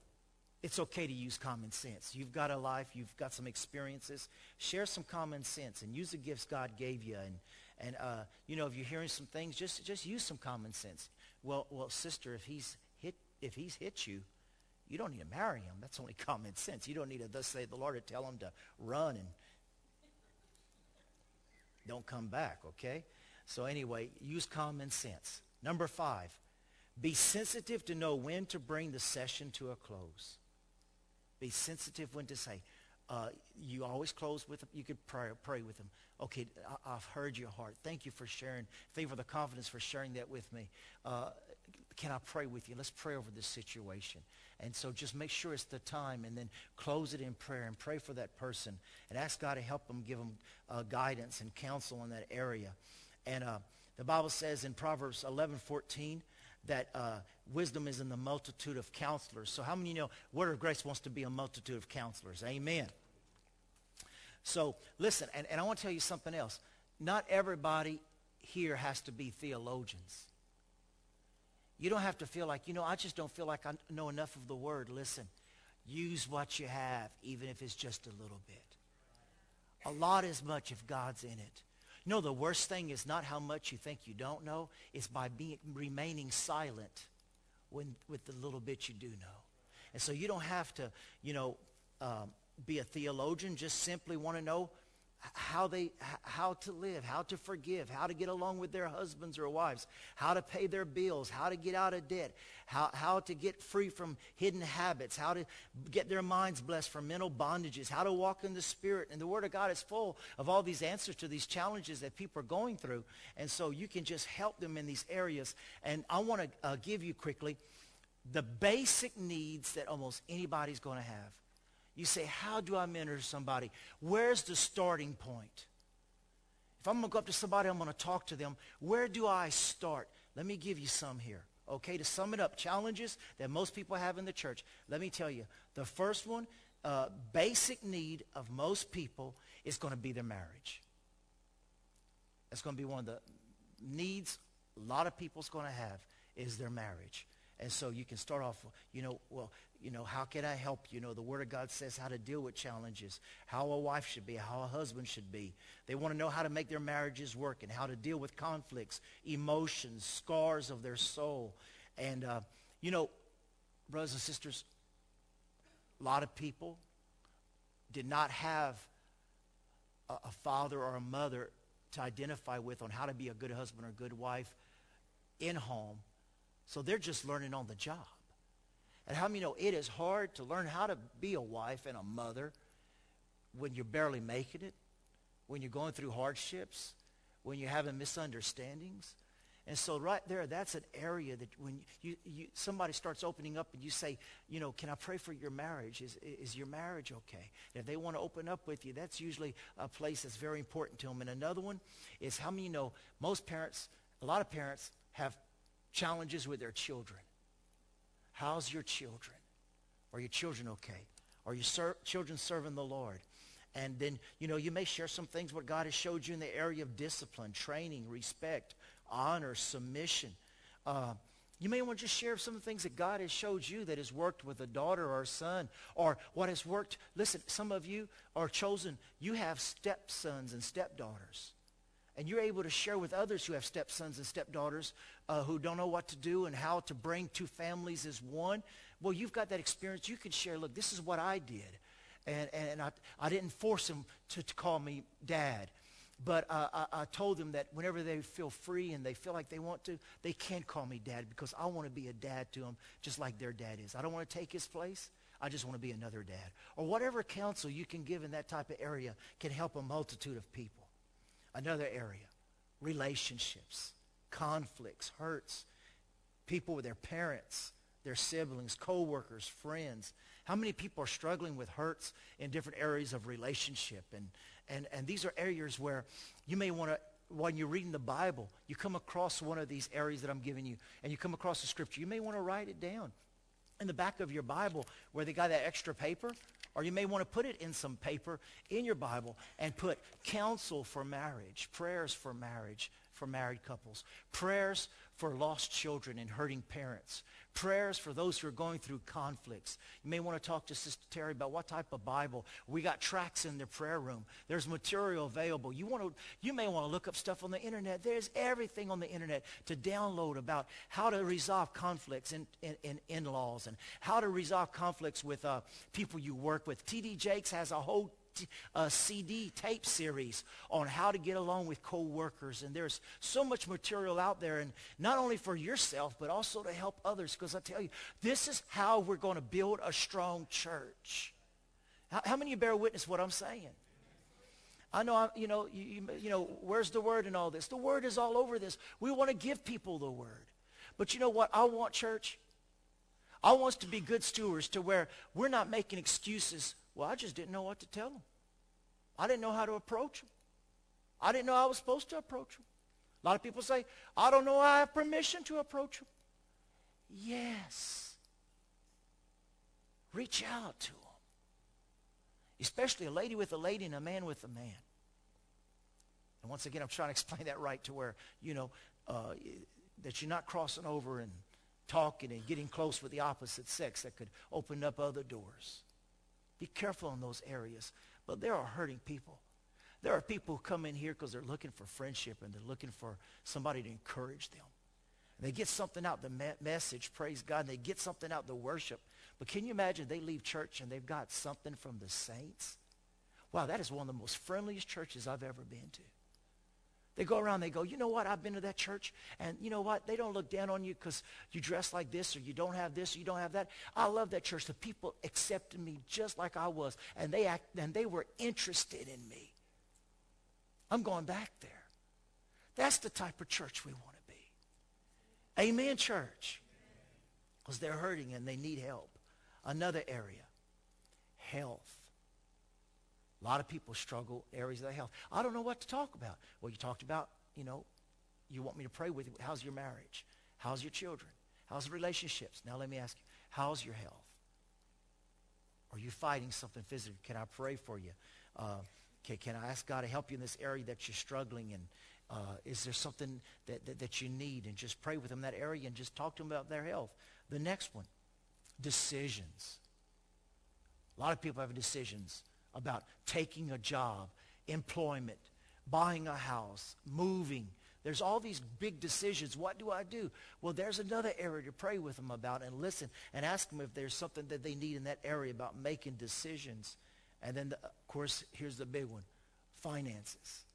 it's okay to use common sense. You've got a life, you've got some experiences. Share some common sense and use the gifts God gave you. And, and uh, you know, if you're hearing some things, just, just use some common sense. Well, well, sister, if he's hit, if he's hit you, you don't need to marry him. That's only common sense. You don't need to thus say the Lord to tell him to run and don't come back, okay? So anyway, use common sense. Number five, be sensitive to know when to bring the session to a close. Be sensitive when to say, uh, you always close with them. You could pray, pray with them. Okay, I, have heard your heart. Thank you for sharing. Thank you for the confidence for sharing that with me. Uh, can I pray with you? Let's pray over this situation. And so just make sure it's the time and then close it in prayer and pray for that person and ask God to help them, give them uh, guidance and counsel in that area. And uh, the Bible says in Proverbs 11, 14, that uh, wisdom is in the multitude of counselors. So how many you know Word of Grace wants to be a multitude of counselors? Amen. So listen, and, and I want to tell you something else. Not everybody here has to be theologians. You don't have to feel like, you know, I just don't feel like I know enough of the Word. Listen, use what you have, even if it's just a little bit. A lot is much if God's in it. Know, the worst thing is not how much you think you don't know. It's by being, remaining silent when, with the little bit you do know. And so you don't have to, you know, um, be a theologian. Just simply want to know how they how to live, how to forgive, how to get along with their husbands or wives, how to pay their bills, how to get out of debt, how, how to get free from hidden habits, how to get their minds blessed from mental bondages, how to walk in the spirit. And the word of God is full of all these answers to these challenges that people are going through. And so you can just help them in these areas. And I want to uh, give you quickly the basic needs that almost anybody's going to have. You say, how do I mentor somebody? Where's the starting point? If I'm going to go up to somebody, I'm going to talk to them. Where do I start? Let me give you some here. Okay, to sum it up, challenges that most people have in the church. Let me tell you, the first one, uh, basic need of most people is going to be their marriage. That's going to be one of the needs a lot of people's going to have is their marriage. And so you can start off, you know, well, you know, how can I help? You know, the Word of God says how to deal with challenges, how a wife should be, how a husband should be. They want to know how to make their marriages work and how to deal with conflicts, emotions, scars of their soul. And, uh, you know, brothers and sisters, a lot of people did not have a, a father or a mother to identify with on how to be a good husband or good wife in home so they're just learning on the job. And how many know it is hard to learn how to be a wife and a mother when you're barely making it, when you're going through hardships, when you're having misunderstandings. And so right there, that's an area that when you, you, somebody starts opening up and you say, you know, can I pray for your marriage? Is, is your marriage okay? And if they want to open up with you, that's usually a place that's very important to them. And another one is how many know most parents, a lot of parents have challenges with their children. How's your children? Are your children okay? Are your ser- children serving the Lord? And then, you know, you may share some things what God has showed you in the area of discipline, training, respect, honor, submission. Uh, you may want to just share some of the things that God has showed you that has worked with a daughter or a son or what has worked. Listen, some of you are chosen. You have stepsons and stepdaughters and you're able to share with others who have stepsons and stepdaughters uh, who don't know what to do and how to bring two families as one, well, you've got that experience. You can share, look, this is what I did. And, and I, I didn't force them to, to call me dad. But uh, I, I, told them that whenever they feel free and they feel like they want to, they can call me dad because I want to be a dad to them just like their dad is. I don't want to take his place. I just want to be another dad. Or whatever counsel you can give in that type of area can help a multitude of people. Another area, relationships, conflicts, hurts, people with their parents, their siblings, co-workers, friends. How many people are struggling with hurts in different areas of relationship? And, and, and these are areas where you may want to, when you're reading the Bible, you come across one of these areas that I'm giving you, and you come across the scripture. You may want to write it down in the back of your Bible where they got that extra paper. Or you may want to put it in some paper in your Bible and put counsel for marriage, prayers for marriage for married couples, prayers for lost children and hurting parents, prayers for those who are going through conflicts. You may want to talk to Sister Terry about what type of Bible. We got tracks in the prayer room. There's material available. You, want to, you may want to look up stuff on the internet. There's everything on the internet to download about how to resolve conflicts in, in, in in-laws and how to resolve conflicts with uh, people you work with. T.D. Jakes has a whole a uh, CD tape series on how to get along with co-workers. And there's so much material out there, and not only for yourself, but also to help others. Because I tell you, this is how we're going to build a strong church. How, how many of you bear witness what I'm saying? I know, I, you know, you, you know, where's the word in all this? The word is all over this. We want to give people the word. But you know what I want, church? I want us to be good stewards to where we're not making excuses well, I just didn't know what to tell them. I didn't know how to approach them. I didn't know I was supposed to approach them. A lot of people say, I don't know I have permission to approach them. Yes. Reach out to them. Especially a lady with a lady and a man with a man. And once again, I'm trying to explain that right to where, you know, uh, that you're not crossing over and talking and getting close with the opposite sex that could open up other doors. Be careful in those areas. But there are hurting people. There are people who come in here because they're looking for friendship and they're looking for somebody to encourage them. And they get something out the me- message, praise God, and they get something out the worship. But can you imagine they leave church and they've got something from the saints? Wow, that is one of the most friendliest churches I've ever been to. They go around, they go, you know what, I've been to that church, and you know what, they don't look down on you because you dress like this, or you don't have this, or you don't have that. I love that church. The people accepted me just like I was, and they, act, and they were interested in me. I'm going back there. That's the type of church we want to be. Amen, church. Because they're hurting and they need help. Another area, health. A lot of people struggle areas of their health. I don't know what to talk about. Well, you talked about, you know, you want me to pray with you. How's your marriage? How's your children? How's the relationships? Now let me ask you, how's your health? Are you fighting something physically? Can I pray for you? Uh, can, can I ask God to help you in this area that you're struggling in? Uh, is there something that, that, that you need? And just pray with them that area and just talk to them about their health. The next one, decisions. A lot of people have decisions about taking a job, employment, buying a house, moving. There's all these big decisions. What do I do? Well, there's another area to pray with them about and listen and ask them if there's something that they need in that area about making decisions. And then, the, of course, here's the big one, finances.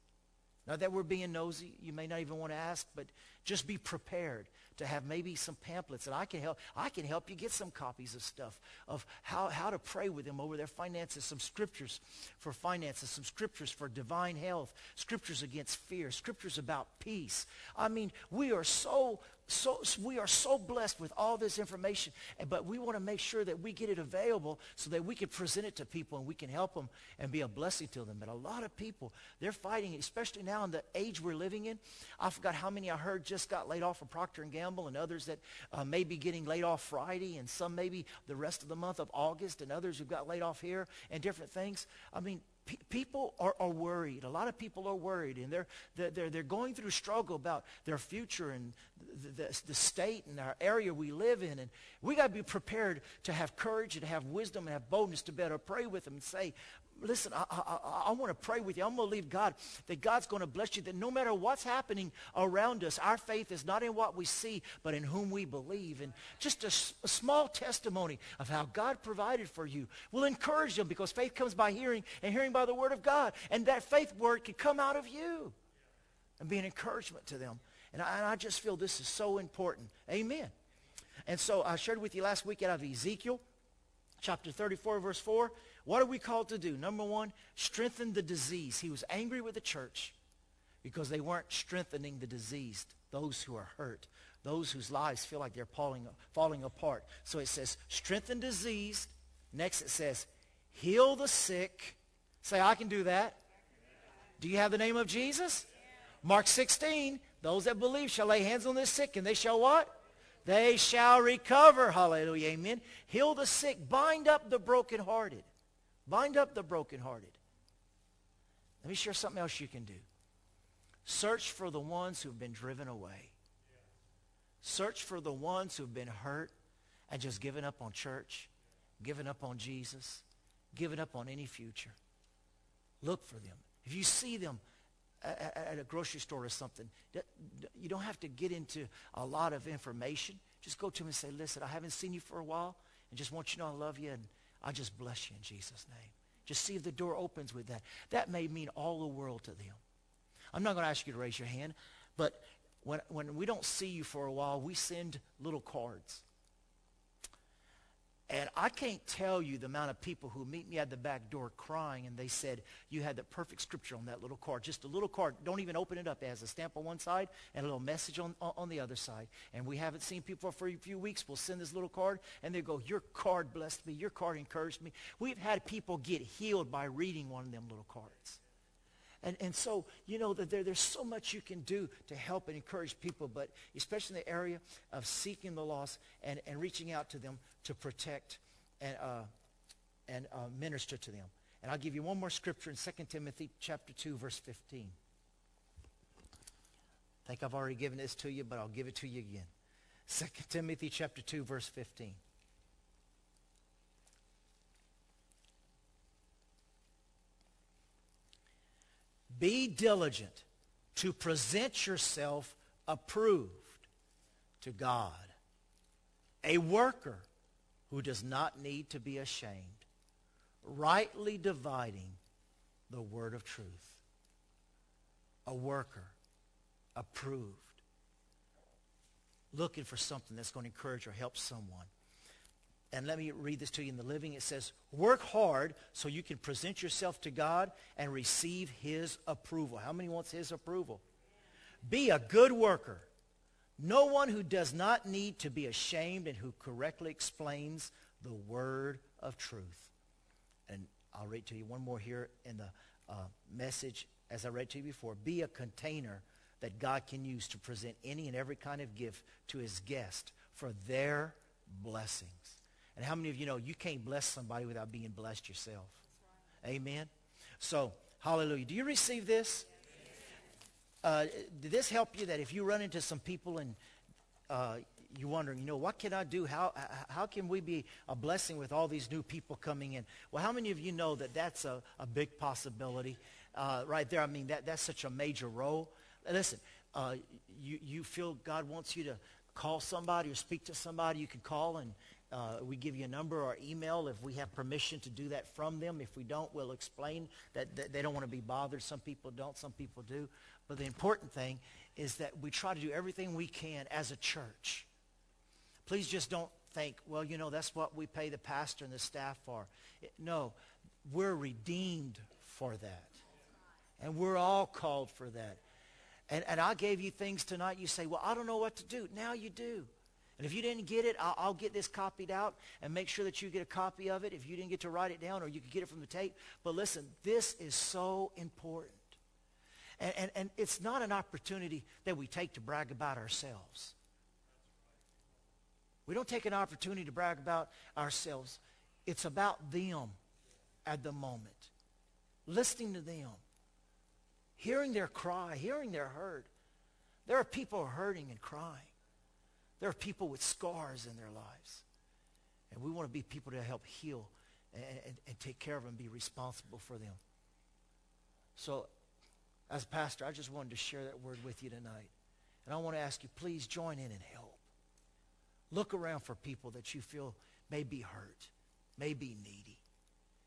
Now that we're being nosy. You may not even want to ask, but just be prepared to have maybe some pamphlets and I can help I can help you get some copies of stuff of how, how to pray with them over their finances, some scriptures for finances, some scriptures for divine health, scriptures against fear, scriptures about peace. I mean, we are so so we are so blessed with all this information, but we want to make sure that we get it available so that we can present it to people and we can help them and be a blessing to them. But a lot of people, they're fighting, especially now in the age we're living in. I forgot how many I heard just got laid off from Procter & Gamble and others that uh, may be getting laid off Friday and some maybe the rest of the month of August and others who got laid off here and different things. I mean, people are, are worried. A lot of people are worried, and they're, they're, they're going through struggle about their future and the, the, the state and our area we live in. And we got to be prepared to have courage and to have wisdom and have boldness to better pray with them and say, listen, I, I, I want to pray with you. I'm going to believe God that God's going to bless you, that no matter what's happening around us, our faith is not in what we see, but in whom we believe. And just a, a small testimony of how God provided for you will encourage them because faith comes by hearing and hearing by the word of God. And that faith word can come out of you and be an encouragement to them. And I, and I just feel this is so important. Amen. And so I shared with you last week out of Ezekiel chapter 34, verse 4. What are we called to do? Number one, strengthen the disease. He was angry with the church because they weren't strengthening the diseased, those who are hurt, those whose lives feel like they're falling, falling apart. So it says, strengthen diseased. Next it says, heal the sick. Say, I can do that. Do you have the name of Jesus? Mark 16, those that believe shall lay hands on the sick and they shall what? They shall recover. Hallelujah. Amen. Heal the sick. Bind up the brokenhearted. Bind up the brokenhearted. Let me share something else you can do. Search for the ones who've been driven away. Search for the ones who've been hurt and just given up on church, given up on Jesus, given up on any future. Look for them. If you see them at a grocery store or something, you don't have to get into a lot of information. Just go to them and say, listen, I haven't seen you for a while and just want you to know I love you and I just bless you in Jesus' name. Just see if the door opens with that. That may mean all the world to them. I'm not going to ask you to raise your hand, but when, when we don't see you for a while, we send little cards. And I can't tell you the amount of people who meet me at the back door crying and they said, you had the perfect scripture on that little card. Just a little card. Don't even open it up. It has a stamp on one side and a little message on, on the other side. And we haven't seen people for a few weeks. We'll send this little card and they go, your card blessed me. Your card encouraged me. We've had people get healed by reading one of them little cards. And, and so, you know, that there, there's so much you can do to help and encourage people, but especially in the area of seeking the lost and, and reaching out to them to protect and, uh, and uh, minister to them. And I'll give you one more scripture in 2 Timothy chapter 2, verse 15. I think I've already given this to you, but I'll give it to you again. 2 Timothy chapter 2, verse 15. Be diligent to present yourself approved to God, a worker who does not need to be ashamed, rightly dividing the word of truth. A worker, approved, looking for something that's going to encourage or help someone. And let me read this to you in the living. It says, work hard so you can present yourself to God and receive his approval. How many wants his approval? Be a good worker. No one who does not need to be ashamed and who correctly explains the word of truth. And I'll read to you one more here in the uh, message as I read to you before. Be a container that God can use to present any and every kind of gift to his guest for their blessings. And how many of you know you can't bless somebody without being blessed yourself? Right. Amen. So, hallelujah. Do you receive this? Uh, did this help you that if you run into some people and uh, you're wondering, you know, what can I do? How, how can we be a blessing with all these new people coming in? Well, how many of you know that that's a, a big possibility uh, right there? I mean, that, that's such a major role. Listen, uh, you, you feel God wants you to call somebody or speak to somebody, you can call and uh, we give you a number or email if we have permission to do that from them. If we don't, we'll explain that, that they don't want to be bothered. Some people don't, some people do. But the important thing is that we try to do everything we can as a church. Please just don't think, well, you know, that's what we pay the pastor and the staff for. It, no, we're redeemed for that. And we're all called for that. And, and I gave you things tonight. You say, well, I don't know what to do. Now you do. And if you didn't get it, I'll, I'll, get this copied out and make sure that you get a copy of it if you didn't get to write it down or you could get it from the tape. But listen, this is so important. And, and, and it's not an opportunity that we take to brag about ourselves. We don't take an opportunity to brag about ourselves. It's about them at the moment. Listening to them. Hearing their cry, hearing their hurt. There are people hurting and crying. There are people with scars in their lives. And we want to be people to help heal and, and, and take care of them, be responsible for them. So as a pastor, I just wanted to share that word with you tonight. And I want to ask you, please join in and help. Look around for people that you feel may be hurt, may be needy.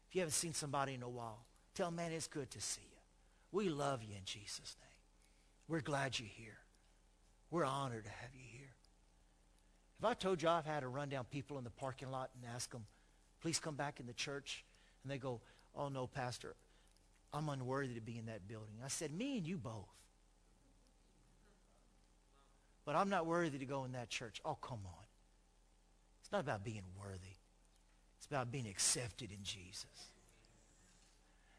If you haven't seen somebody in a while, tell man, it's good to see you. We love you in Jesus' name. We're glad you're here. We're honored to have you here. If I told you I've had to run down people in the parking lot and ask them, please come back in the church, and they go, oh, no, Pastor, I'm unworthy to be in that building. I said, me and you both. But I'm not worthy to go in that church. Oh, come on. It's not about being worthy. It's about being accepted in Jesus.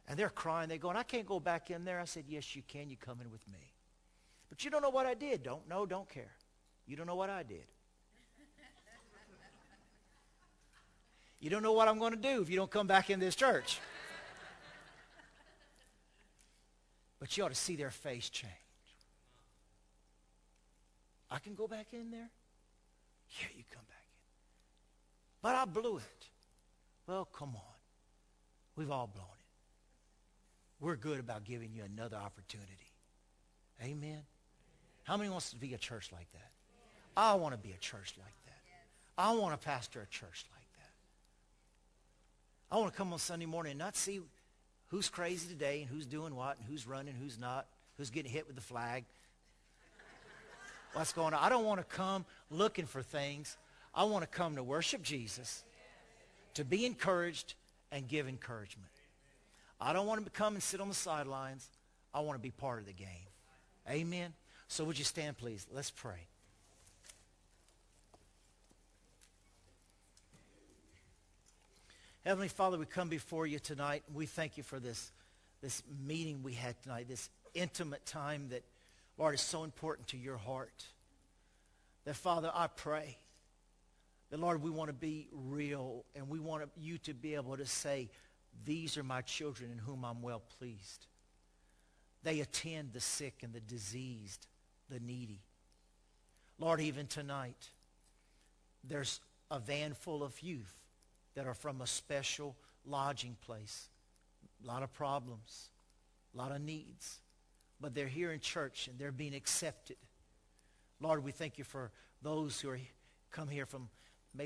And they're crying. They're going, I can't go back in there. I said, yes, you can. You come in with me. But you don't know what I did. Don't know, don't care. You don't know what I did. You don't know what I'm going to do if you don't come back in this church. But you ought to see their face change. I can go back in there? Yeah, you come back in. But I blew it. Well, come on. We've all blown it. We're good about giving you another opportunity. Amen. How many wants to be a church like that? I want to be a church like that. I want to pastor a church like that. I want to come on Sunday morning and not see who's crazy today and who's doing what and who's running, who's not, who's getting hit with the flag. What's going on? I don't want to come looking for things. I want to come to worship Jesus, to be encouraged and give encouragement. I don't want to come and sit on the sidelines. I want to be part of the game. Amen. So would you stand, please? Let's pray. Heavenly Father, we come before you tonight. And we thank you for this, this meeting we had tonight, this intimate time that, Lord, is so important to your heart. That, Father, I pray that, Lord, we want to be real and we want you to be able to say, these are my children in whom I'm well pleased. They attend the sick and the diseased, the needy. Lord, even tonight, there's a van full of youth that are from a special lodging place. A lot of problems, a lot of needs. But they're here in church and they're being accepted. Lord, we thank you for those who are come here from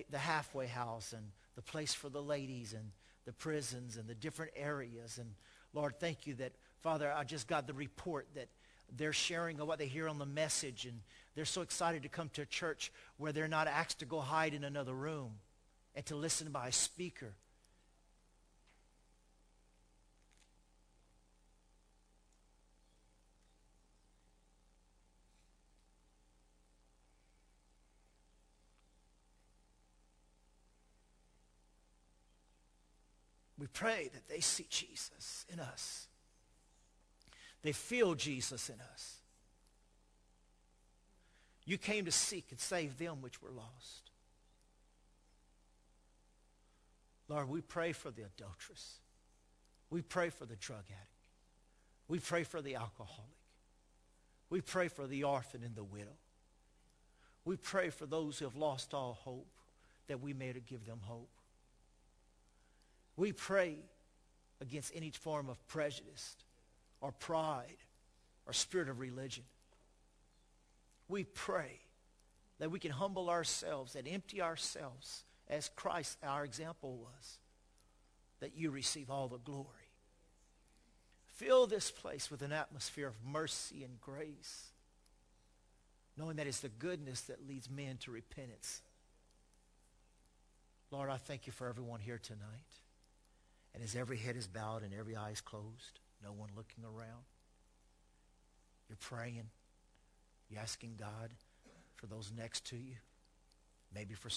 the halfway house and the place for the ladies and the prisons and the different areas. And Lord, thank you that, Father, I just got the report that they're sharing of what they hear on the message, and they're so excited to come to a church where they're not asked to go hide in another room and to listen by a speaker. We pray that they see Jesus in us. They feel Jesus in us. You came to seek and save them which were lost. Lord, we pray for the adulteress. We pray for the drug addict. We pray for the alcoholic. We pray for the orphan and the widow. We pray for those who have lost all hope that we may give them hope. We pray against any form of prejudice or pride or spirit of religion. We pray that we can humble ourselves and empty ourselves as Christ, our example, was, that you receive all the glory. Fill this place with an atmosphere of mercy and grace, knowing that it's the goodness that leads men to repentance. Lord, I thank you for everyone here tonight. And as every head is bowed and every eye is closed, no one looking around, you're praying. You're asking God for those next to you. Maybe for